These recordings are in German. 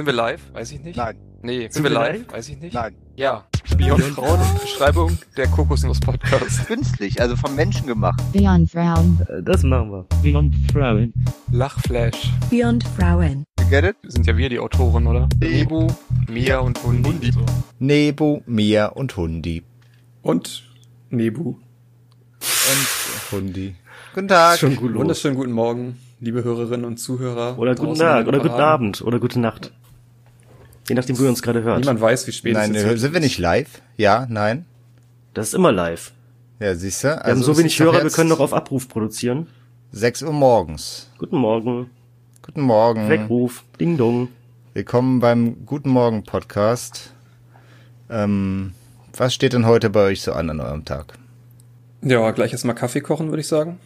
Sind wir live? Weiß ich nicht. Nein, Nee, sind, Sind wir wir live? live? Weiß ich nicht. nein. Ja. Beyond Frauen, Beschreibung der Kokosnuss-Podcast. Künstlich, also vom Menschen gemacht. Beyond Frauen. Äh, Das machen wir. Beyond Frauen. Lachflash. Beyond Frauen. You get it? Sind ja wir die Autoren, oder? Nebu, Mia und Hundi. Nebu, Mia und Hundi. Und Nebu. Und Hundi. Guten Tag. Schon gut. Wunderschönen guten Morgen, liebe Hörerinnen und Zuhörer. Oder guten Tag, oder guten. Abend, oder gute Nacht. Je nachdem, wo ihr uns gerade hört. Niemand weiß, wie spät Nein, es ist. sind wir nicht live? Ja, nein. Das ist immer live. Ja, siehst du? Also Wir haben so wenig Hörer, wir können noch auf Abruf produzieren. 6 Uhr morgens. Guten Morgen. Guten Morgen. Weckruf. Ding dong. Willkommen beim Guten Morgen Podcast. Ähm, was steht denn heute bei euch so an an eurem Tag? Ja, gleich erstmal Kaffee kochen, würde ich sagen.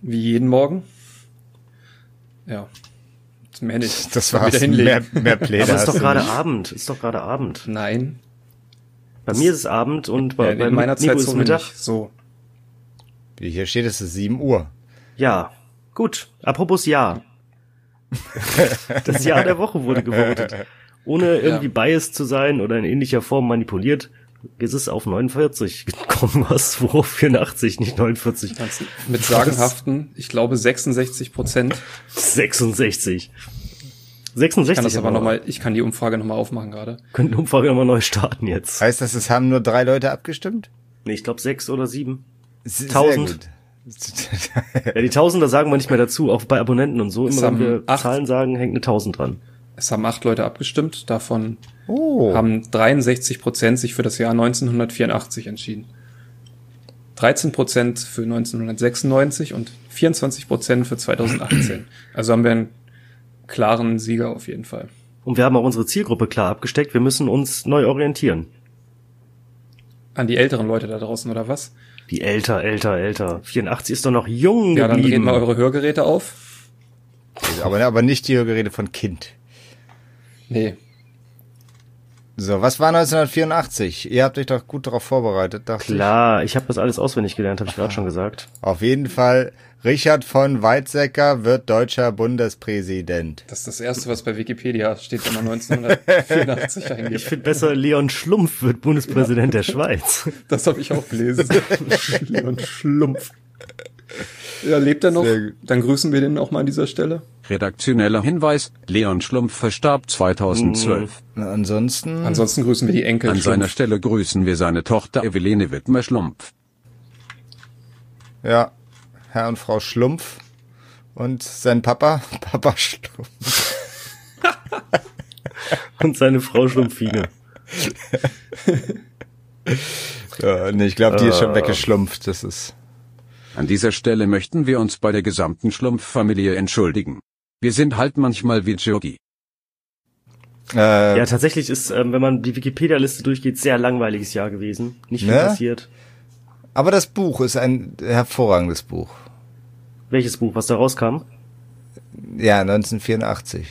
Wie jeden Morgen. Ja. Mehr nicht. Das war's. Mehr, mehr Pläne Aber es ist doch gerade. Abend. Ist doch gerade Abend. Nein. Bei mir ist es Abend und bei, Ja, bei in meiner Nico ist Zeitzone Mittag. So. Wie Hier steht es ist 7 Uhr. Ja. Gut. Apropos Jahr. das Jahr der Woche wurde gewotet. Ohne irgendwie biased zu sein oder in ähnlicher Form manipuliert, ist es auf 49 gekommen, was worauf 84, nicht 49. Ganz mit sagenhaften, ich glaube 66 Prozent. 66. Ich 66 kann das aber nochmal, ich kann die Umfrage nochmal aufmachen gerade. Könnten die Umfrage nochmal neu starten jetzt. Heißt das, es haben nur drei Leute abgestimmt? Nee, ich glaube sechs oder sieben. Sehr Tausend. gut. Ja, die Tausender sagen wir nicht mehr dazu, auch bei Abonnenten und so. Immer wenn wir acht- Zahlen sagen, hängt eine Tausend dran. Es haben acht Leute abgestimmt, davon Oh. haben 63 Prozent sich für das Jahr 1984 entschieden. 13 Prozent für 1996 und 24 Prozent für 2018. Also haben wir einen klaren Sieger auf jeden Fall. Und wir haben auch unsere Zielgruppe klar abgesteckt. Wir müssen uns neu orientieren. An die älteren Leute da draußen oder was? Die älter, älter, älter. 84 ist doch noch jung Ja, dann drehen geblieben. mal eure Hörgeräte auf. aber, aber nicht die Hörgeräte von Kind. Nee, So, was war 1984? Ihr habt euch doch gut darauf vorbereitet, dachte Klar, ich habe das alles auswendig gelernt, habe ich gerade schon gesagt. ich. Auf jeden Fall, Richard von Weizsäcker wird deutscher Bundespräsident. das ist das Erste, was bei Wikipedia steht, wenn man 1984 eingibt. Ich finde besser, Leon Schlumpf wird Bundespräsident der Schweiz. Das habe ich auch gelesen. Leon Schlumpf. Ja, lebt er noch? Dann grüßen wir den auch mal an dieser Stelle. Redaktioneller Hinweis, Leon Schlumpf verstarb 2012. Na, ansonsten, Ansonsten grüßen wir die Enkel. An seiner Schlumpf. Stelle grüßen wir seine Tochter Eveline Wittmer-Schlumpf. ja, Herr und Frau Schlumpf und sein Papa, Papa Schlumpf. Und seine Frau Schlumpfine. Ja, nee, ich glaube, die ist schon weggeschlumpft, das ist. An dieser Stelle möchten wir uns bei der gesamten Schlumpf-Familie entschuldigen. Wir sind halt manchmal wie Jogi. Äh, Ja, tatsächlich ist, ähm, wenn man die Wikipedia-Liste durchgeht, sehr langweiliges Jahr gewesen. Nicht viel Ne? passiert. aber das Buch ist ein hervorragendes Buch. Welches Buch, was da rauskam? Ja, 1984.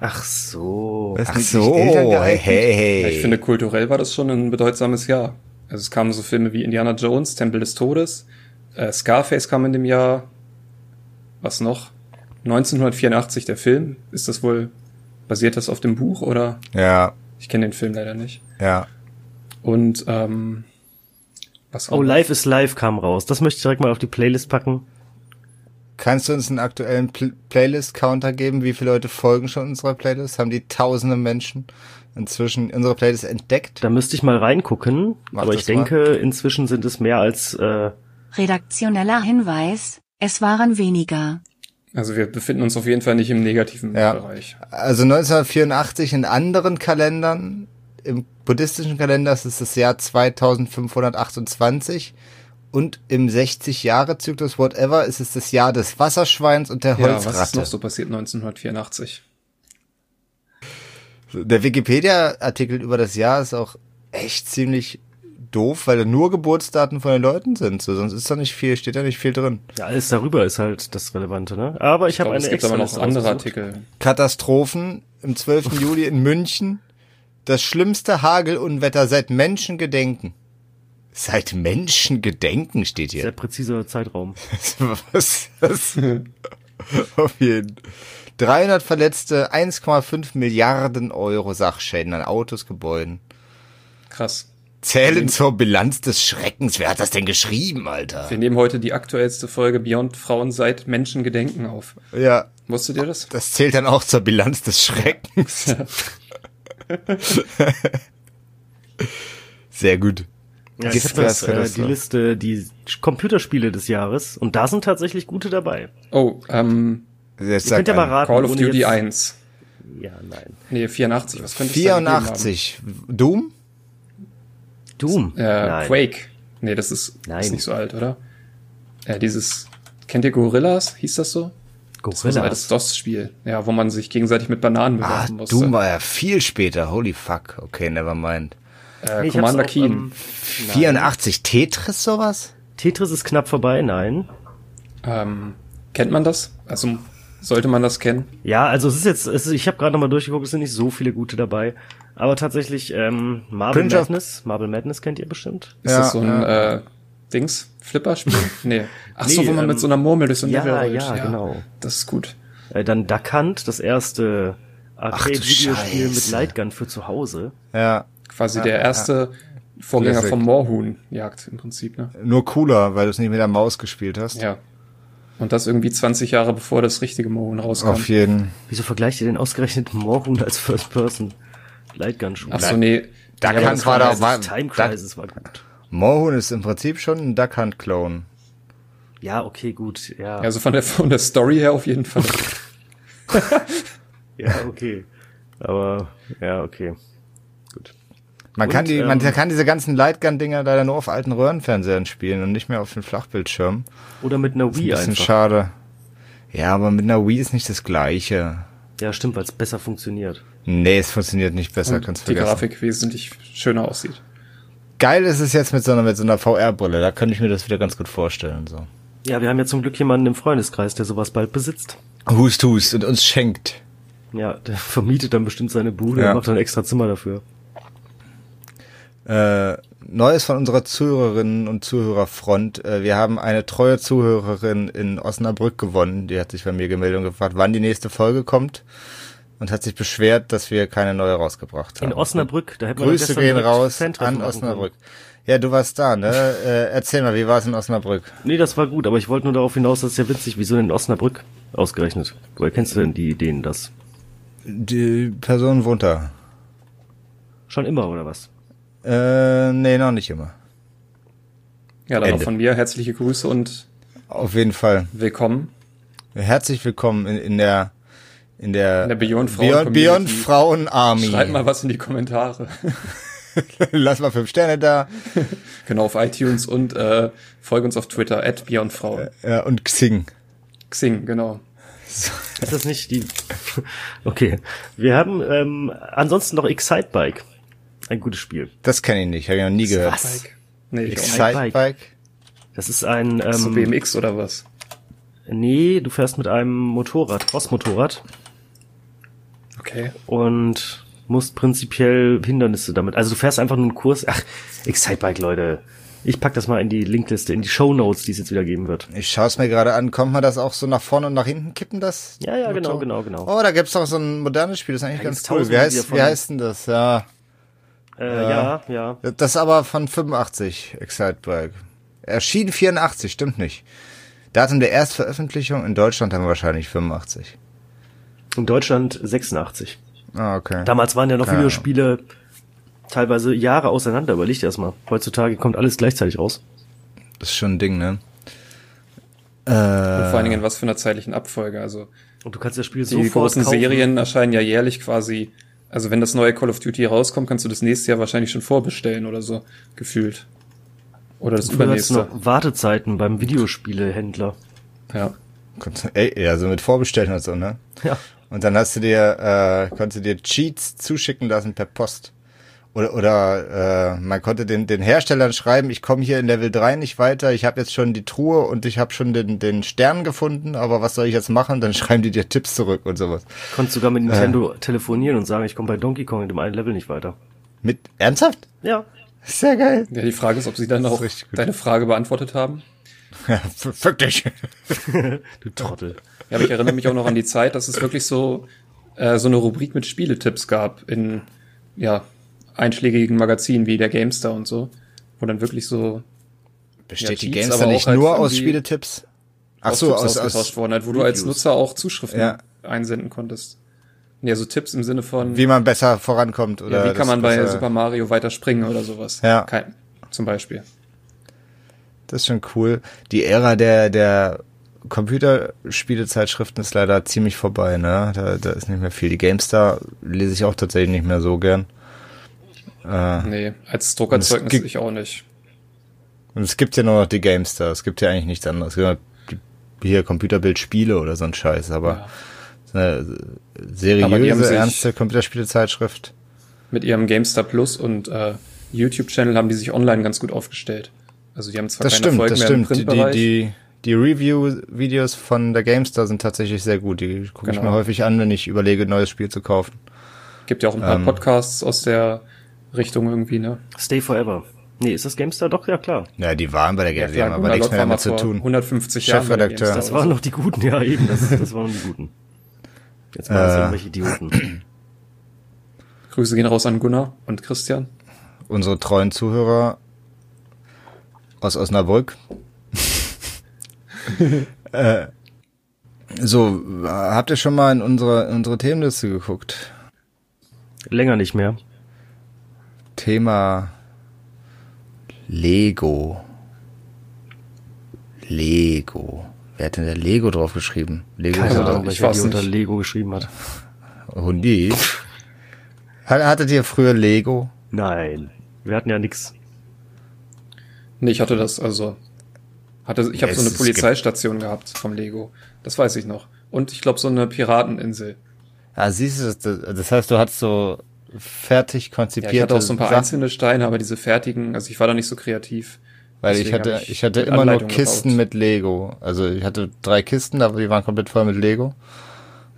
Ach so. Was, geeignet? Ja, hey, hey. ich finde, kulturell war das schon ein bedeutsames Jahr. Also es kamen so Filme wie Indiana Jones, Tempel des Todes, äh, Scarface kam in dem Jahr. Was noch? 1984 der Film. Ist das wohl, basiert das auf dem Buch oder? Ja, Ich kenne den Film leider nicht. ja. Und ähm, was Oh? Life is Life kam raus. Das möchte ich direkt mal auf die Playlist packen. Kannst du uns einen aktuellen Pl Playlist-Counter geben? Wie viele Leute folgen schon unserer Playlist? Haben die tausende Menschen inzwischen unsere Playlist entdeckt? Da müsste ich mal reingucken. Mach aber ich denke, inzwischen sind es mehr als äh, Redaktioneller Hinweis. Es waren weniger. Also wir befinden uns auf jeden Fall nicht im negativen Ja. Bereich. Also 1984 in anderen Kalendern, im buddhistischen Kalender ist es das Jahr 2528 und im 60-Jahre-Zyklus whatever ist es das Jahr des Wasserschweins und der Ja, was ist Holzratte. noch so passiert 1984? Der Wikipedia-Artikel über das Jahr ist auch echt ziemlich doof, weil da nur Geburtsdaten von den Leuten sind. So, sonst ist da nicht viel, steht da nicht viel drin. ja, alles darüber ist halt das Relevante, ne? Aber ich, Ich habe eine es gibt aber noch extra andere Artikel. Katastrophen im 12. Juli in München. Das schlimmste Hagelunwetter seit Menschengedenken. Seit Menschengedenken steht Sehr hier. präziser Zeitraum. Was? was? Auf jeden. 300 Verletzte, 1,5 Milliarden Euro Sachschäden an Autos, Gebäuden. Krass. Zählen zur Bilanz des Schreckens. Wer hat das denn geschrieben, Alter? Wir nehmen heute die aktuellste Folge Beyond Frauen seit Menschengedenken auf. Ja, Wusstet ihr das? das zählt dann auch zur Bilanz des Schreckens. Sehr gut. Ja, ich habe das, äh, das die? Liste, die Computerspiele des Jahres und da sind tatsächlich gute dabei. Oh, ähm, Jetzt Ihr könnt ja mal raten. Call of Duty jetzt- 1. Ja, nein. Nee, 84. Was könnte es da gegeben 84. Doom? Doom. Äh, nein. Quake. Nee, das ist, Nein. ist nicht so alt, oder? Äh, dieses, kennt ihr Gorillas? Hieß das so? Das war so Gorillas. DOS-Spiel. Ja, wo man sich gegenseitig mit Bananen Ah, bewerfen musste. Doom war ja viel später. Holy fuck. Okay, never mind. äh, Nee, Commander Keen. ähm, 84 Tetris sowas? Tetris ist knapp vorbei, nein. Ähm, kennt man das? Also, sollte man das kennen? Ja, also es ist jetzt, es ist, ich habe gerade nochmal durchgeguckt, es sind nicht so viele gute dabei. Aber tatsächlich, ähm, Marble Prince Madness, Marble Madness kennt ihr bestimmt. Ist Ja, das so ein, äh, Dings? Flipperspiel? nee. Ach so, Nee, wo man ähm, mit so einer Murmel durch so ein ja, Level rollt. ja, genau. Das ist gut. Äh, dann Duck Hunt, das erste Arcade-Videospiel mit. Lightgun für zu Hause. Ja. Quasi der erste Vorgänger Classic. vom Moorhuhn-Jagd im Prinzip, ne? Nur cooler, weil du es nicht mit der Maus gespielt hast. Ja. Und das irgendwie 20 Jahre bevor das richtige Moorhuhn rauskam. Auf jeden. Wieso vergleicht ihr denn ausgerechnet Moorhuhn als First-Person Lightgun-Shooter? Ach so, nee. Da Ja, das war war doch mal. Time Duck- Crisis war gut. Moorhuhn ist im Prinzip schon ein Duck Hunt Clone. Ja, okay, gut, ja. Also von der, von der Story her auf jeden Fall. Ja, okay. Aber, ja, okay. Man Und, kann die, man ähm, kann diese ganzen Lightgun-Dinger leider nur auf alten Röhrenfernsehern spielen und nicht mehr auf den Flachbildschirm. Oder mit einer Ein Wii bisschen einfach. schade. Ja, aber mit einer Wii ist nicht das Gleiche. Ja, stimmt, weil es besser funktioniert. Nee, es funktioniert nicht besser, kannst die vergessen. Grafik wesentlich schöner aussieht. Geil ist es jetzt mit so einer, mit so einer VR-Brille, da könnte ich mir das wieder ganz gut vorstellen, so. Ja, wir haben ja zum Glück jemanden im Freundeskreis, der sowas bald besitzt. Hust, hust und uns schenkt. Ja, der vermietet dann bestimmt seine Bude Ja. und macht dann extra Zimmer dafür. Äh, Neues von unserer Zuhörerinnen und Zuhörerfront. Äh, wir haben eine treue Zuhörerin in Osnabrück gewonnen. Die hat sich bei mir gemeldet und gefragt, wann die nächste Folge kommt. Und hat sich beschwert, dass wir keine neue rausgebracht haben. In Osnabrück, da hätten wir Grüße gehen raus an Osnabrück. Ja, du warst da, ne? äh, erzähl mal, wie war es in Osnabrück? Nee, das war gut, aber ich wollte nur darauf hinaus, das ist ja witzig, wieso in Osnabrück ausgerechnet? Woher kennst du denn die Ideen das? Die Person wohnt da. Schon immer, oder was? Äh, nee, noch nicht immer. Ja, dann auch Ende. von mir herzliche Grüße und Auf jeden Fall. willkommen. Herzlich willkommen in, in der in der, In der Beyond Frauen Beyond. Beyond Frauen Army. Schreibt mal was in die Kommentare. Lass mal fünf Sterne da. genau, auf iTunes und äh, folge uns auf Twitter, at BeyondFrauen. Ja, und Xing. Xing, genau. Ist das nicht die... Okay. Wir haben ähm, ansonsten noch Excite Bike. Ein gutes Spiel. Das kenne ich nicht, habe ich noch nie gehört. Bike. Nee, ich auch nicht. Excite- Excite Bike. Das ist ein... Ähm, So BMX oder was? Nee, du fährst mit einem Motorrad, Cross-Motorrad Okay. und musst prinzipiell Hindernisse damit. Also du fährst einfach nur einen Kurs. Ach, Excitebike, Leute. Ich pack das mal in die Linkliste, in die Show Notes, die es jetzt wieder geben wird. Ich schaue es mir gerade an. Kommt man das auch so nach vorne und nach hinten kippen, das? Ja, ja, genau, Motor? genau, genau. Oh, da gibt's doch so ein modernes Spiel, das ist eigentlich Da ganz cool. Wie heißt, wie heißt denn das? Ja. Äh, ja, ja. Das ist aber von 85, Excite Bike. Erschien 84, stimmt nicht. Datum der Erstveröffentlichung in Deutschland haben wir wahrscheinlich 85. In Deutschland 86. Ah, okay. Damals waren ja noch Keine Videospiele teilweise Jahre auseinander. Überleg dir das mal. Heutzutage kommt alles gleichzeitig raus. Das ist schon ein Ding, ne? Und vor allen Äh, Dingen in was für einer zeitlichen Abfolge. Also Und du kannst das Spiel die sofort großen kaufen. Serien erscheinen ja jährlich quasi. Also wenn das neue Call of Duty rauskommt, kannst du das nächste Jahr wahrscheinlich schon vorbestellen oder so, gefühlt. Oder das übernächste. noch Wartezeiten beim Videospielehändler. Ja. Ey, ja, so mit Vorbestellen und so, ne? Ja. Und dann hast du dir, äh, konntest du dir Cheats zuschicken lassen per Post. Oder, oder äh, man konnte den, den Herstellern schreiben, ich komme hier in Level 3 nicht weiter, ich habe jetzt schon die Truhe und ich habe schon den, den Stern gefunden, aber was soll ich jetzt machen? Dann schreiben die dir Tipps zurück und sowas. Konntest sogar mit Nintendo telefonieren und sagen, ich komme bei Donkey Kong in dem einen Level nicht weiter. Mit ernsthaft? Ja. Sehr geil. Ja, die Frage ist, ob sie dann auch deine Frage beantwortet haben. Fick dich. Du Trottel. Ja, aber ich erinnere mich auch noch an die Zeit, dass es wirklich so, äh, so eine Rubrik mit Spieletipps gab in, ja, einschlägigen Magazinen wie der GameStar und so, wo dann wirklich so Besteht Ja, die Cheats, Games aber nicht halt nur aus Spieletipps? Ach aus so, Tipps aus, ausgetauscht aus worden, halt, wo du als. Nutzer auch Zuschriften Ja. einsenden konntest. Ja, so Tipps im Sinne von, wie man besser vorankommt oder ja, wie kann man bei Super Mario weiter springen oder sowas. Ja. Kein, zum Beispiel. Das ist schon cool. Die Ära der, der Computerspielezeitschriften ist leider ziemlich vorbei, ne? Da, da ist nicht mehr viel. Die GameStar lese ich auch tatsächlich nicht mehr so gern. Äh, Nee, als Druckerzeugnis gibt- ich auch nicht. und es gibt ja nur noch die GameStar. Es gibt ja eigentlich nichts anderes. Die- Hier Computerbildspiele oder so ein Scheiß, aber Ja. eine die seriöse, ernste Computerspielezeitschrift. Mit ihrem GameStar Plus und äh, YouTube-Channel haben die sich online ganz gut aufgestellt. Also die haben zwar Das keine stimmt, Folgen das mehr im stimmt. Die, die, Printbereich. die, die Review-Videos von der GameStar sind tatsächlich sehr gut. Die gucke ich Genau. mir häufig an, wenn ich überlege, ein neues Spiel zu kaufen. Gibt ja auch ein paar Ähm. Podcasts aus der Richtung irgendwie, ne? Stay Forever. Nee, ist das GameStar? Doch, ja klar. Ja, die waren bei der GameStar, die haben aber nichts mehr damit zu tun. 150 Jahren. bei der Chefredakteur. Das waren noch die Guten, ja eben. Das, das waren die Guten. Jetzt waren es Äh. irgendwelche Idioten. Grüße gehen raus an Gunnar und Christian. Unsere treuen Zuhörer aus Osnabrück. äh, so, habt ihr schon mal in unsere, in unsere Themenliste geguckt? Länger nicht mehr. Thema Lego. Lego. Wer hat denn der Lego drauf geschrieben? Lego Keine Ahnung. ich weiß die unter. Lego geschrieben hat. Hundi. Hat- Hattet ihr früher Lego? Nein. Wir hatten ja nix. Nee, ich hatte das, also. Hatte, ich habe so eine Polizeistation gehabt vom Lego. Das weiß ich noch. Und ich glaube so eine Pirateninsel. Ja, siehst du, das, das heißt, du hattest so fertig Ja, konzipierte ich hatte auch so ein paar Sachen, einzelne Steine, aber diese fertigen, also ich war da nicht so kreativ. weil ich hatte, ich ich hatte immer nur Kisten gebaut. mit Lego. Also ich hatte drei Kisten, aber die waren komplett voll mit Lego.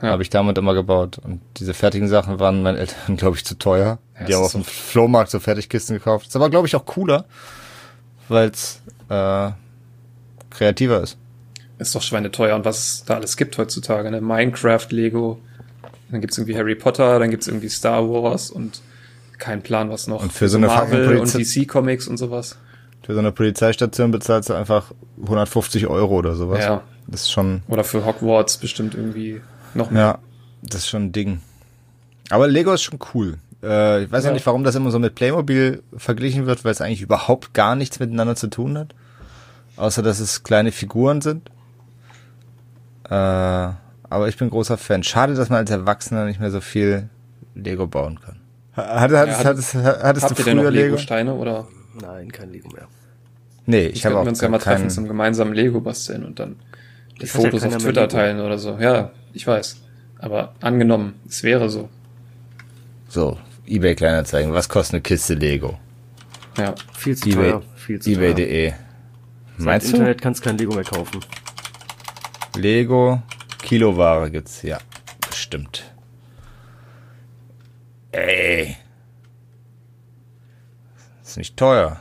Ja. Habe ich damit immer gebaut. Und diese fertigen Sachen waren meinen Eltern, glaube ich, zu teuer. Ja, die haben auf dem Flohmarkt so Fertigkisten gekauft. Ist aber, glaube ich, auch cooler, weil es äh, kreativer ist. Ist doch schweineteuer und was es da alles gibt heutzutage, ne? Minecraft, Lego, dann gibt's irgendwie Harry Potter, dann gibt's irgendwie Star Wars und kein Plan was noch. Und für so eine Marvel und DC Comics und sowas. Für so eine Polizeistation bezahlst du einfach 150 Euro oder sowas. Ja. Das ist schon, Oder für Hogwarts bestimmt irgendwie noch mehr. ja, das ist schon ein Ding. Aber Lego ist schon cool. Äh, ich weiß ja. Ja. nicht, warum das immer so mit Playmobil verglichen wird, weil es eigentlich überhaupt gar nichts miteinander zu tun hat. Außer, dass es kleine Figuren sind. Äh, aber ich bin großer Fan. Schade, dass man als Erwachsener nicht mehr so viel Lego bauen kann. Hat, hattest, hat- hattest, hattest Habt du ihr denn noch früher Lego? Lego-Steine oder Nein, kein Lego mehr. Nee, ich habe könnten auch wir uns ja mal treffen zum gemeinsamen Lego basteln und dann die Das ja Fotos keiner auf Twitter Lego. teilen oder so. Ja, ich weiß. Aber angenommen, es wäre so. So, eBay Kleinanzeigen. Was kostet eine Kiste Lego? Ja. Viel zu eBay, teuer. Viel zu eBay.de. Seit Meinst du? Internet kannst kein Lego mehr kaufen. Lego Kiloware gibt's, ja. Bestimmt. Ey. Ist nicht teuer.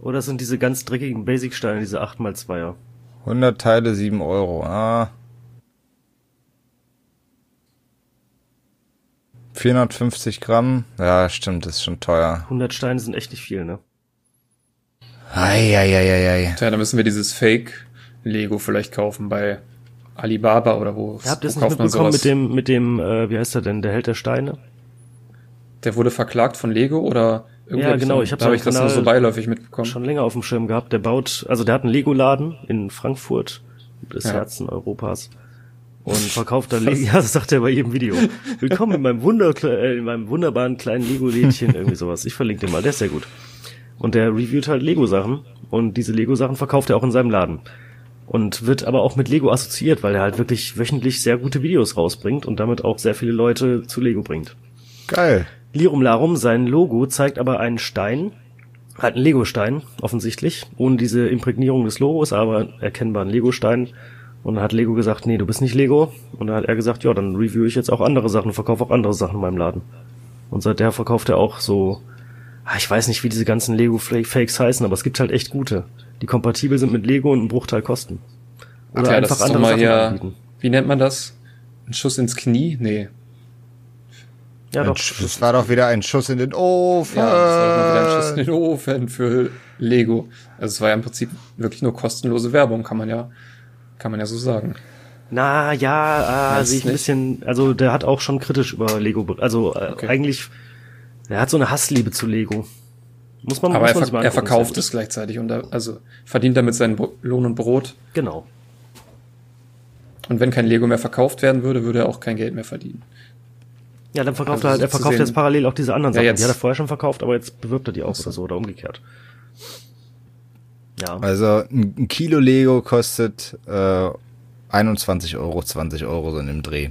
Oder sind diese ganz dreckigen Basic-Steine, diese 8x2er. 100 Teile, 7 Euro. Ah. 450 Gramm. Ja, stimmt, das ist schon teuer. 100 Steine sind echt nicht viel, ne? Eieieiei. Tja, dann müssen wir dieses Fake-Lego vielleicht kaufen bei Alibaba oder wo, Ihr habt wo es nicht mitbekommen mit dem, mit dem, äh, wie heißt er denn, der Held der Steine? Der wurde verklagt von Lego oder irgendwie Ja, genau, dann- ich hab da hab ich das nur Kanal so beiläufig mitbekommen. Schon länger auf dem Schirm gehabt. Der baut, also der hat einen Lego-Laden in Frankfurt, des Ja. Herzen Europas. Und verkauft da Lego, ja, das sagt er bei jedem Video. Willkommen in meinem, Wunder, äh, in meinem wunderbaren kleinen Lego-Lädchen, irgendwie sowas. Ich verlinke den mal, der ist sehr gut. Und der reviewt halt Lego-Sachen. Und diese Lego-Sachen verkauft er auch in seinem Laden. Und wird aber auch mit Lego assoziiert, weil er halt wirklich wöchentlich sehr gute Videos rausbringt und damit auch sehr viele Leute zu Lego bringt. Geil. Lirum Larum, sein Logo zeigt aber einen Stein, halt einen Lego-Stein, offensichtlich, ohne diese Imprägnierung des Logos, aber erkennbar ein Lego-Stein. Und dann hat Lego gesagt, nee, du bist nicht Lego. Und dann hat er gesagt, ja, dann review ich jetzt auch andere Sachen, verkaufe auch andere Sachen in meinem Laden. Und seither verkauft er auch so, ah, ich weiß nicht, wie diese ganzen Lego-Fakes heißen, aber es gibt halt echt gute. Die kompatibel sind mit Lego und einen Bruchteil kosten. Oder Ach ja, das einfach doch andere mal Sachen hier, anbieten. wie nennt man das? Ein Schuss ins Knie? Nee. Ja, Ein doch. Sch- Das war doch wieder ein Schuss in den Ofen. Ja, das war wieder ein Schuss in den Ofen für Lego. Also es war ja im Prinzip wirklich nur kostenlose Werbung, kann man ja, kann man ja so sagen. Na ja, äh, sehe ich ein nicht? bisschen, also der hat auch schon kritisch über Lego, also äh, Okay. eigentlich, er hat so eine Hassliebe zu Lego. Muss man, Aber muss er, man sich ver mal er verkauft es gleichzeitig und er, also verdient damit seinen Lohn und Brot. Genau. Und wenn kein Lego mehr verkauft werden würde, würde er auch kein Geld mehr verdienen. Ja, dann verkauft Also er halt, er verkauft sehen. jetzt parallel auch diese anderen Ja, Sachen. jetzt. Die hat er vorher schon verkauft, aber jetzt bewirbt er die auch oder so oder umgekehrt. Ja. Also ein, ein Kilo Lego kostet äh, 21 Euro, 20 Euro so in dem Dreh.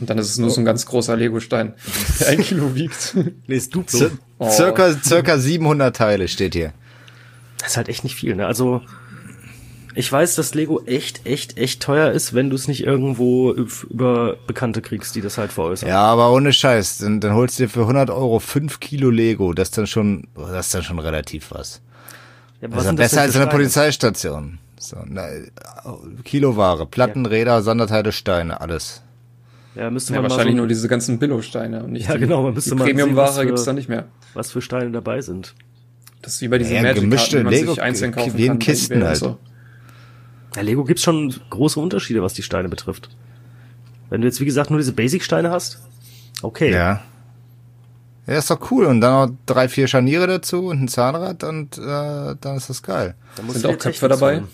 Und dann ist es nur so ein ganz großer Lego-Stein, der ein Kilo wiegt. Nee, ist Duplo. Zir Oh. circa, circa 700 Teile steht hier. Das ist halt echt nicht viel, ne? Also, ich weiß, dass Lego echt, echt, echt teuer ist, wenn du es nicht irgendwo üb- über Bekannte kriegst, die das halt veräußern. Ja, aber ohne Scheiß, dann, dann holst du dir für 100 Euro 5 Kilo Lego. Das ist dann schon, das ist dann schon relativ was. Ja, ist sind besser als für in der Steine? Polizeistation. So, na, Kiloware, Platten, Räder, Sonderteile, Steine, alles. Ja, müsste Ja, man mal wahrscheinlich so, nur diese ganzen Billo-Steine und nicht Ja, die, genau, man müsste die Premium-Ware für- gibt's da nicht mehr. was für Steine dabei sind. Das ist wie bei diesen Ja, Magic-Karten, gemischte die man Lego- sich einzeln kaufen wie in kann. Kisten halt. So. Ja, Lego gibt's schon große Unterschiede, was die Steine betrifft. Wenn du jetzt, wie gesagt, nur diese Basic-Steine hast, okay. Ja. Ja, ist doch cool. Und dann noch drei, vier Scharniere dazu und ein Zahnrad und äh, dann ist das geil. Musst Sind auch Köpfe dabei? zahlen.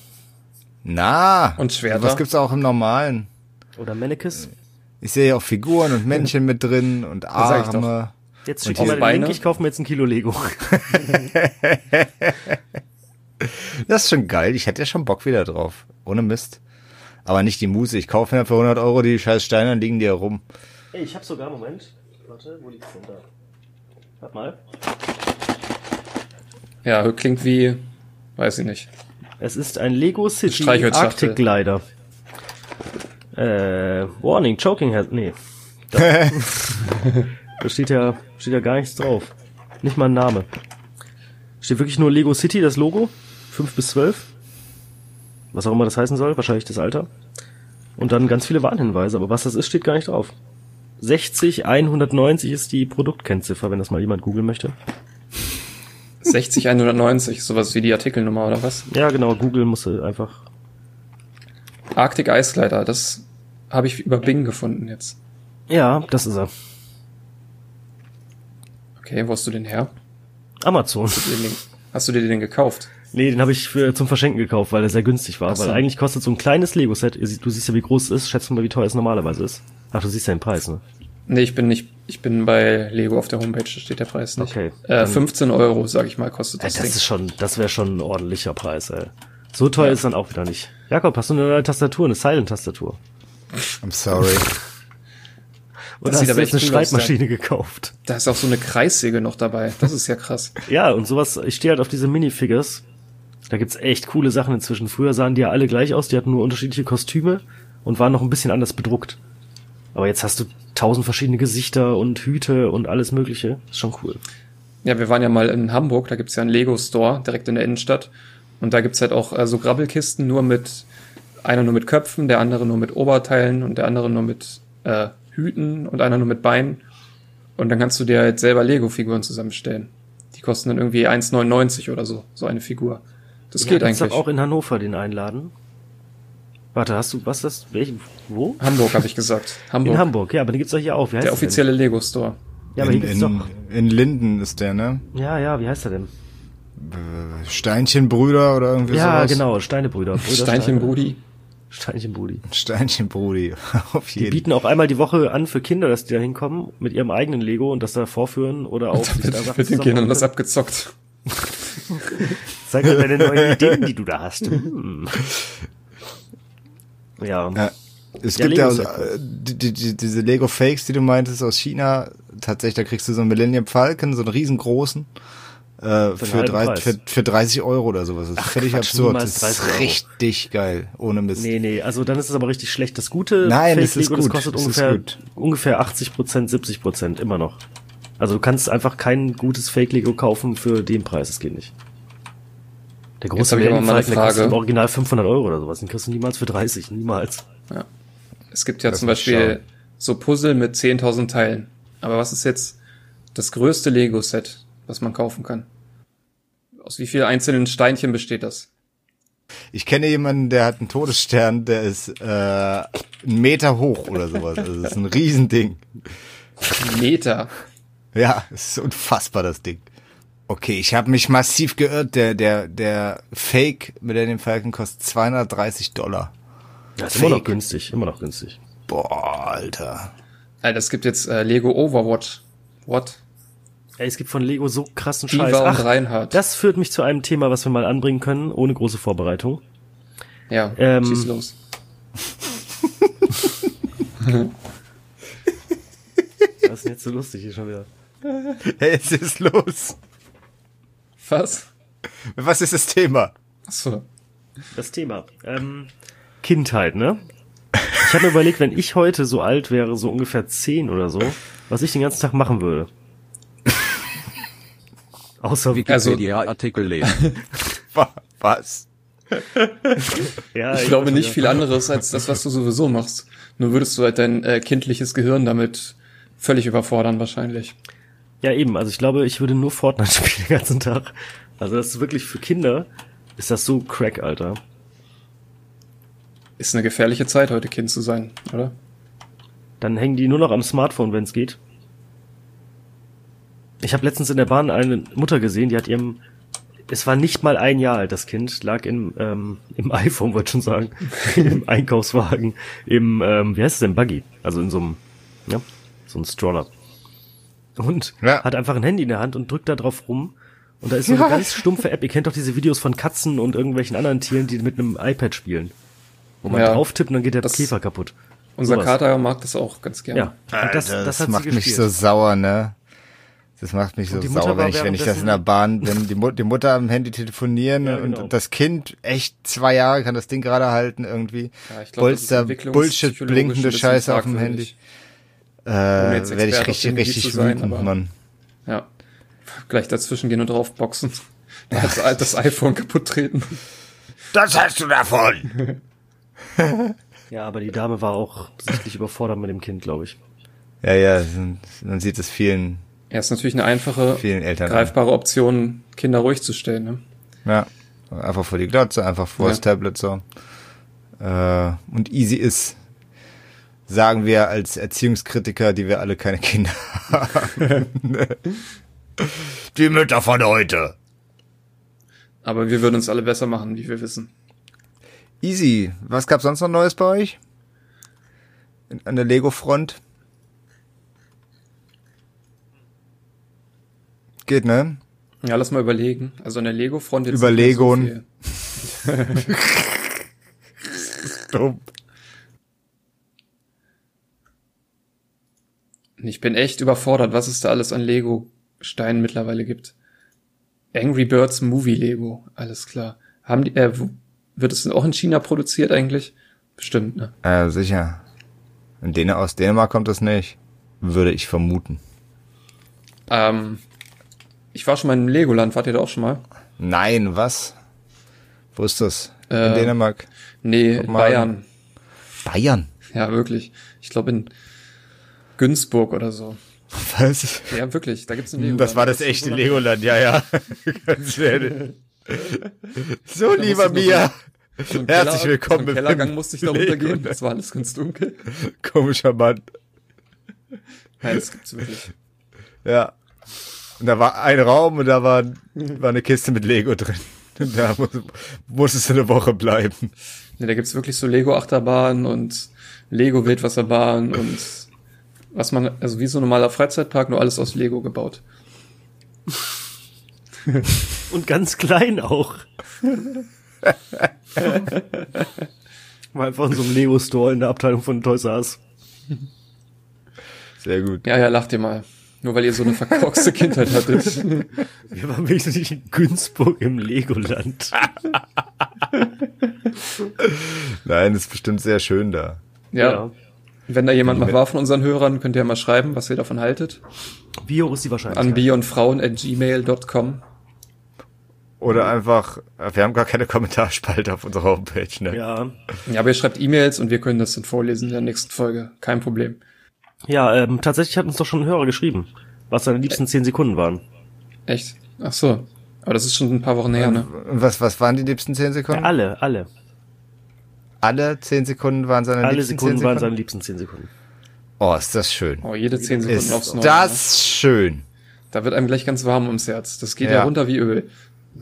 Na. Und Schwerter? Was gibt's auch im Normalen? Oder Mannequins. Ich sehe auch Figuren und Männchen mit drin und ich. Arme. Jetzt Und schick dir die mal den? Link, ich kaufe mir jetzt ein Kilo Lego. Das ist schon geil. Ich hätte ja schon Bock wieder drauf. Ohne Mist. Aber nicht die Muse. Ich kaufe mir für 100 Euro die scheiß Steine und liegen die herum. Ey, ich hab sogar, Moment. Warte, wo liegt's denn da? Warte mal. Ja, klingt wie, weiß ich nicht. Es ist ein Lego City. Arctic Glider. Äh, Warning, Choking Hazard. Nee. Da, da steht ja, steht ja gar nichts drauf. Nicht mal ein Name. Steht wirklich nur Lego City, das Logo. 5 bis 12. Was auch immer das heißen soll, wahrscheinlich das Alter. Und dann ganz viele Warnhinweise, aber was das ist, steht gar nicht drauf. 60 190 ist die Produktkennziffer, wenn das mal jemand googeln möchte. 60 190, sowas wie die Artikelnummer oder was? Ja, genau, Google muss einfach. Arctic Ice Glider, das habe ich über Bing gefunden jetzt. Ja, das ist er. Okay, wo hast du den her? Amazon. Den, den, hast du dir den gekauft? Nee, den habe ich für, zum Verschenken gekauft, weil er sehr günstig war. So. Weil eigentlich kostet so ein kleines Lego-Set, du siehst ja, wie groß es ist, schätzt mal, wie teuer es normalerweise ist. Ach, du siehst ja den Preis, ne? Nee, ich bin nicht, ich bin bei Lego auf der Homepage, da steht der Preis nicht. Okay. Äh, 15 Euro, sag ich mal, kostet Ey, das, das Ding. ist schon, das wäre schon ein ordentlicher Preis, ey. So teuer ist dann auch wieder nicht. Jakob, hast du eine neue Tastatur, eine Silent-Tastatur? I'm sorry. Oder Das hast du jetzt eine Schreibmaschine gekauft? Da ist auch so eine Kreissäge noch dabei. Das ist ja krass. Ja, und sowas, ich stehe halt auf diese Minifigures. Da gibt's echt coole Sachen inzwischen. Früher sahen die ja alle gleich aus, die hatten nur unterschiedliche Kostüme und waren noch ein bisschen anders bedruckt. Aber jetzt hast du tausend verschiedene Gesichter und Hüte und alles mögliche. Ist schon cool. Ja, wir waren ja mal in Hamburg, da gibt's ja einen Lego-Store direkt in der Innenstadt. Und da gibt's halt auch äh, so Grabbelkisten, nur mit, einer nur mit Köpfen, der andere nur mit Oberteilen und der andere nur mit äh, Hüten und einer nur mit Beinen. Und dann kannst du dir halt selber Lego-Figuren zusammenstellen. Die kosten dann irgendwie 1,99 oder so, so eine Figur. Das geht gibt's eigentlich. doch auch in Hannover den Einladen. Warte, hast du, was ist das? Welchen, wo? Hamburg, habe ich gesagt. Hamburg. In Hamburg, ja, aber den gibt's doch hier auch. Wie heißt Der offizielle Lego-Store. Ja, aber hier in, gibt's in, doch. in Linden ist der, ne? Ja, ja, wie heißt der denn? Steinchenbrüder oder irgendwie Ja, sowas? genau, Steinebrüder. Brüder Steinchen Steine. Brudi. Steinchenbrudi. Steinchenbrudi. Auf Die jeden bieten auch einmal die Woche an für Kinder, dass die da hinkommen mit ihrem eigenen Lego und das da vorführen oder auch sich da Mit den Kindern was zusammenbauen abgezockt. Zeig mir deine neuen Ideen, die du da hast. Hm. Ja. Ja. Es Ja, gibt ja, Lego ja äh, die, die, die, diese Lego Fakes, die du meintest aus China. Tatsächlich, da kriegst du so einen Millennium Falcon, so einen riesengroßen. Äh, für, drei, für, für 30 Euro oder sowas. Das ist völlig Quatsch, absurd. Das 30 ist Euro. richtig geil. Ohne Mist. Nee, nee, also dann ist es aber richtig schlecht. Das gute Nein, Fake es ist Lego, das gut. kostet Es ist ungefähr, gut. ungefähr 80 Prozent, 70 Prozent immer noch. Also du kannst einfach kein gutes Fake Lego kaufen für den Preis, das geht nicht. Der große Falcon, der kostet im Original 500 Euro oder sowas. Den kriegst du niemals für 30. Niemals. Es gibt ja Das zum Beispiel schauen. so Puzzle mit 10.000 Teilen. Aber was ist jetzt das größte Lego-Set, was man kaufen kann? Aus wie vielen einzelnen Steinchen besteht das? Ich kenne jemanden, der hat einen Todesstern, der ist äh, einen Meter hoch oder sowas. Also das ist ein Riesending. Meter. Ja, es ist unfassbar, das Ding. Okay, ich habe mich massiv geirrt. Der, der, der Fake Millennium Falcon kostet 230 Dollar. Ja, ist immer noch Fake. günstig. Immer noch günstig. Boah, Alter. Alter, es gibt jetzt äh, Lego Overwatch. What? Ey, es gibt von Lego so krassen Diva Scheiß. und Ach, Reinhardt. das führt mich zu einem Thema, was wir mal anbringen können, ohne große Vorbereitung. ja, ähm, schieß los. Das ist jetzt so lustig hier schon wieder. Hey, es ist los. Was? Was ist das Thema? Achso. Das Thema. Ähm, Kindheit, ne? Ich habe mir überlegt, wenn ich heute so alt wäre, so ungefähr zehn oder so, was ich den ganzen Tag machen würde. Außer Also- Wikipedia-Artikel lesen. Wa- Was? ja, Ich glaube nicht viel anderes als das, was du sowieso machst. Nur würdest du halt dein äh, kindliches Gehirn damit völlig überfordern wahrscheinlich. Ja, eben. Also ich glaube, ich würde nur Fortnite spielen den ganzen Tag. Also das ist wirklich für Kinder, ist das so crack, Alter. Ist eine gefährliche Zeit, heute Kind zu sein, oder? Dann hängen die nur noch am Smartphone, wenn es geht. Ich habe letztens in der Bahn eine Mutter gesehen, die hat ihrem, es war nicht mal ein Jahr alt, das Kind, lag im, ähm, im iPhone, wollte ich schon sagen, im Einkaufswagen, im, ähm, wie heißt es denn, Buggy, also in so einem, ja, so ein Stroller. Und Ja. hat einfach ein Handy in der Hand und drückt da drauf rum. Und da ist so eine ganz stumpfe App. Ihr kennt doch diese Videos von Katzen und irgendwelchen anderen Tieren, die mit einem iPad spielen. Wo man Ja. drauf tippt und dann geht der Das- Käfer kaputt. Unser Sowas. Kater mag das auch ganz gerne. Ja, und Alter, das, das, das, hat macht sie mich so sauer, ne? Das macht mich so sauer, wenn ich, wenn ich das in der Bahn, wenn die, Mut, die Mutter am Handy telefonieren Ja, genau. und das Kind echt zwei Jahre kann das Ding gerade halten irgendwie. Ja, ich glaub, das ist Bolster, Bullshit, blinkende Scheiße auf dem Handy. Äh, werde ich richtig, richtig sein, wütend, Mann. Ja. Gleich dazwischen gehen und draufboxen. Das, das iPhone kaputt treten. Das hast du davon! Ja, aber die Dame war auch sichtlich überfordert mit dem Kind, glaube ich. Ja, ja, man sieht es vielen, Ja, ist natürlich eine einfache, vielen Eltern an. greifbare Option, Kinder ruhig zu stellen. Ne? Ja, einfach vor die Glotze, einfach vor Ja. das Tablet so. Äh, und easy ist, sagen wir als Erziehungskritiker, die wir alle keine Kinder haben. die Mütter von heute. Aber wir würden uns alle besser machen, wie wir wissen. Easy. Was gab's sonst noch Neues bei euch? An der Lego-Front? Geht, ne? Ja, lass mal überlegen. Also an der Lego-Front jetzt. Überlegung. nicht mehr so. Dumm. Ich bin echt überfordert, was es da alles an Lego-Steinen mittlerweile gibt. Angry Birds Movie Lego, alles klar. Haben die, äh, wird es denn auch in China produziert eigentlich? Bestimmt, ne? Äh, sicher. In Dän aus Dänemark kommt das nicht. Würde ich vermuten. Ähm, ich war schon mal im Legoland, wart ihr da auch schon mal? Nein, was? Wo ist das? In Äh, Dänemark? Nee, in. Bayern. Bayern. Ja, wirklich. Ich glaube in Günzburg oder so. Was? Ja, wirklich, da gibt's ein Legoland. Das war das echte Legoland, ja, ja. Ganz so, Da lieber Mia. So Herzlich Keller- willkommen So im Kellergang musste ich da runtergehen. Das war alles ganz dunkel. Komischer Mann. Nein, das gibt's wirklich. Ja. Und da war ein Raum und da war, war eine Kiste mit Lego drin. Und da muss, musstest du eine Woche bleiben. Nee, da gibt's wirklich so Lego-Achterbahnen und Lego-Wildwasserbahnen und was man, also wie so ein normaler Freizeitpark, nur alles aus Lego gebaut. Und ganz klein auch. War einfach in so einem Lego-Store in der Abteilung von Toys R Us. Sehr gut. Ja, ja, lacht ihr mal. Nur weil ihr so eine verkorkste Kindheit hattet. Wir waren wirklich in Günzburg im Legoland. Nein, ist bestimmt sehr schön da. Ja. Wenn da jemand mal war von unseren Hörern, könnt ihr ja mal schreiben, was ihr davon haltet. Hoch ist die Wahrscheinlichkeit? An bionfrauen.gmail.com. Oder einfach, wir haben gar keine Kommentarspalte auf unserer Homepage, ne? Ja, Ja, aber ihr schreibt E-Mails und wir können das dann vorlesen in der nächsten Folge. Kein Problem. Ja ähm, tatsächlich hat uns doch schon ein Hörer geschrieben, was seine liebsten zehn Sekunden waren. Echt? Ach so. Aber das ist schon ein paar Wochen her, ne? Und was, was waren die liebsten 10 Ja, Sekunden? alle, alle. Alle 10 Sekunden waren seine Alle liebsten Sekunden 10 waren Sekunden? seine liebsten zehn Sekunden. Oh, ist das schön. Oh, jede zehn Sekunden Ist aufs Neue. das schön. Ne? Da wird einem gleich ganz warm ums Herz. Das geht Ja. ja, runter wie Öl.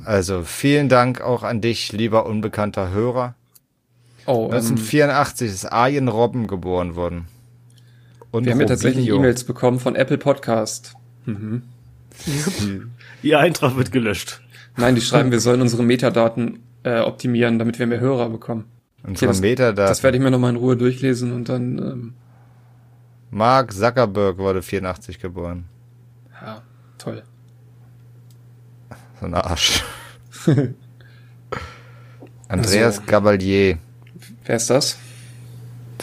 Also vielen Dank auch an dich, lieber unbekannter Hörer. Oh, ähm, 1984 ist Arjen Robben geboren worden. Und wir haben ja tatsächlich. E-Mails bekommen von Apple Podcast. Ihr Eintrag wird gelöscht. Nein, die schreiben, wir sollen unsere Metadaten äh, optimieren, damit wir mehr Hörer bekommen. Unsere das- Metadaten. Das werde ich mir nochmal in Ruhe durchlesen und dann, ähm, Mark Zuckerberg wurde 84 geboren. ja, toll. So ein Arsch. Andreas Also- Gabalier. Wer ist das?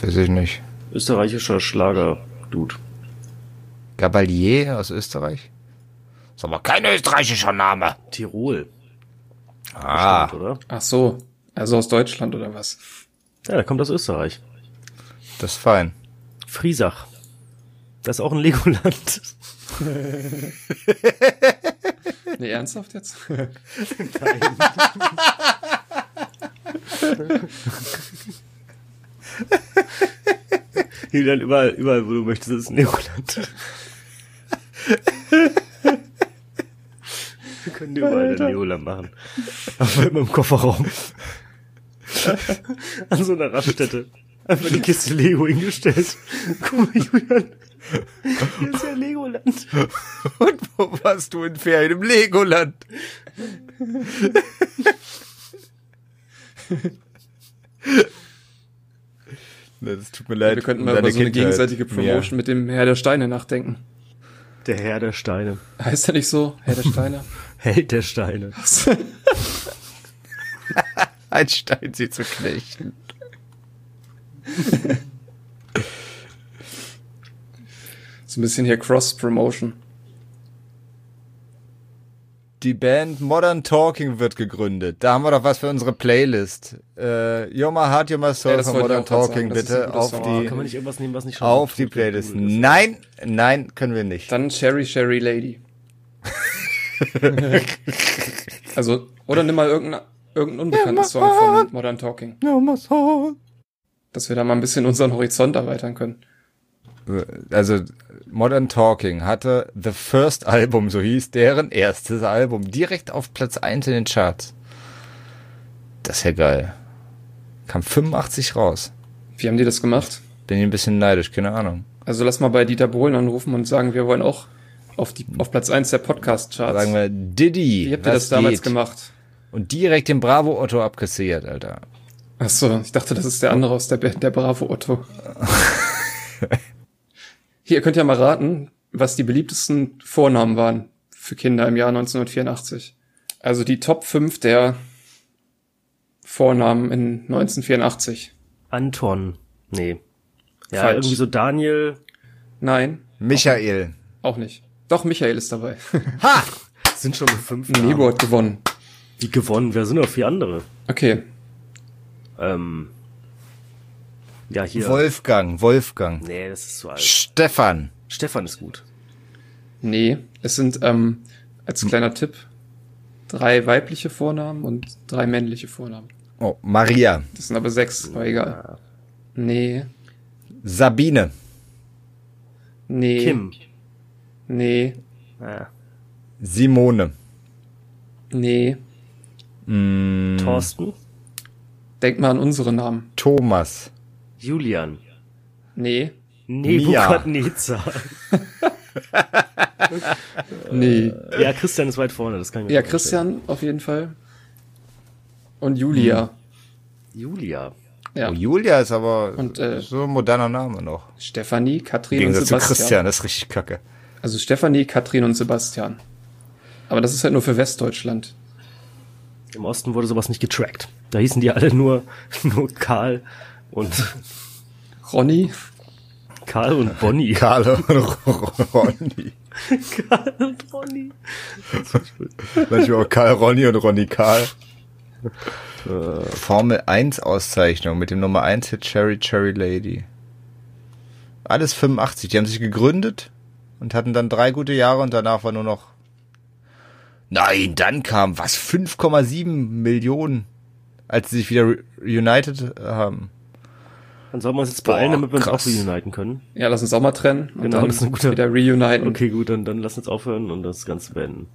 Weiß ich nicht. Österreichischer Schlager, Dude. Gabalier aus Österreich? Ist aber kein österreichischer Name. Tirol, Ah, bestimmt, oder? Ach so, also aus Deutschland oder was? Ja, der kommt aus Österreich. das ist fein. Friesach. Das ist auch ein Legoland. Nee, ernsthaft jetzt? Julian, überall, überall, wo du möchtest, ist ein Legoland. Wir können überall ein Legoland machen. Aber immer im Kofferraum. An so einer Raststätte. Einfach die Kiste Lego hingestellt. Guck mal, Julian. Hier ist ja Legoland. Und wo warst du in Ferien im Legoland? Ne, Das tut mir leid. Wir könnten mal über so eine Kindheit. gegenseitige Promotion mit dem Herr der Steine nachdenken. Der Herr der Steine. Heißt er nicht so? Herr der Steine? Held der Steine. Ja. Ein Stein sie zu knechten. so ein bisschen hier Cross-Promotion. Die Band Modern Talking wird gegründet. Da haben wir doch was für unsere Playlist. Äh, My Heart, My Soul Ja, von Modern Talking, bitte auf Song. Die, kann man nicht irgendwas nehmen, was nicht schon auf die Playlist. Nein, nein, können wir nicht. Dann Sherry Sherry Lady. also, oder nimm mal irgendeinen irgendein unbekannten Song von Modern Talking. Dass wir da mal ein bisschen unseren Horizont erweitern können. Also Modern Talking hatte The First Album, so hieß deren erstes Album, direkt auf Platz 1 in den Charts. Das ist ja geil. Kam 85 raus. Wie haben die das gemacht? Bin ich ein bisschen neidisch, keine Ahnung. Also lass mal bei Dieter Bohlen anrufen und sagen, wir wollen auch auf, die, auf Platz 1 der Podcast-Charts. Sagen wir Diddy. Wie habt ihr das damals geht? gemacht? Und direkt den Bravo Otto abkassiert, Alter. Ach so, ich dachte, das ist der andere aus der Band, der Bravo Otto. Hier, ihr könnt ja mal raten, was die beliebtesten Vornamen waren für Kinder im Jahr 1984. Also die Top 5 der Vornamen in 1984. Anton. Nee. Ja, Falsch. irgendwie so Daniel. Nein, Michael. auch nicht. Doch, Michael ist dabei. Ha! Sind schon fünf Namen. Nebo hat gewonnen. Wie gewonnen? Wer sind noch vier andere? Okay, Ähm. Ja, hier. Wolfgang, Wolfgang. Nee, das ist zu alt. Stefan. Stefan ist gut. nee, es sind ähm, als kleiner Tipp drei weibliche Vornamen und drei männliche Vornamen. Oh, Maria. Das sind aber sechs, aber egal. Nee, Sabine. nee, Kim. nee, Ja. Simone. nee. Mm, Thorsten. Denk mal an unsere Namen. Thomas. Julian. Nee, Nebukadnezar. nee. Ja, Christian ist weit vorne, das kann ich mir Ja, vorstellen. Christian auf jeden Fall. Und Julia. Julia. Ja. Oh, Julia ist aber Und, äh, so ein moderner Name noch. Stefanie, Katrin und Gegensatz zu Sebastian. Christian, das ist richtig kacke. Also Stefanie, Katrin und Sebastian. Aber das ist halt nur für Westdeutschland. Im Osten wurde sowas nicht getrackt. Da hießen die alle nur, nur Karl und Ronny, Karl und Bonnie. Karl und Ronny. Karl und Ronny. Manchmal auch Karl Ronny und Ronny Karl. Formel 1 Auszeichnung mit dem Nummer 1 Hit Cherry Cherry Lady. Alles 85. Die haben sich gegründet und hatten dann drei gute Jahre und danach war nur noch. Nein, dann kam was? 5,7 Millionen, als sie sich wieder re- reunited haben. Dann sollen wir uns jetzt beeilen, damit wir uns krass. auch reuniten können. Ja, lass uns auch mal trennen Genau, dann das ist ein guter- wieder reuniten. Okay, gut, dann, dann lass uns aufhören und das Ganze beenden.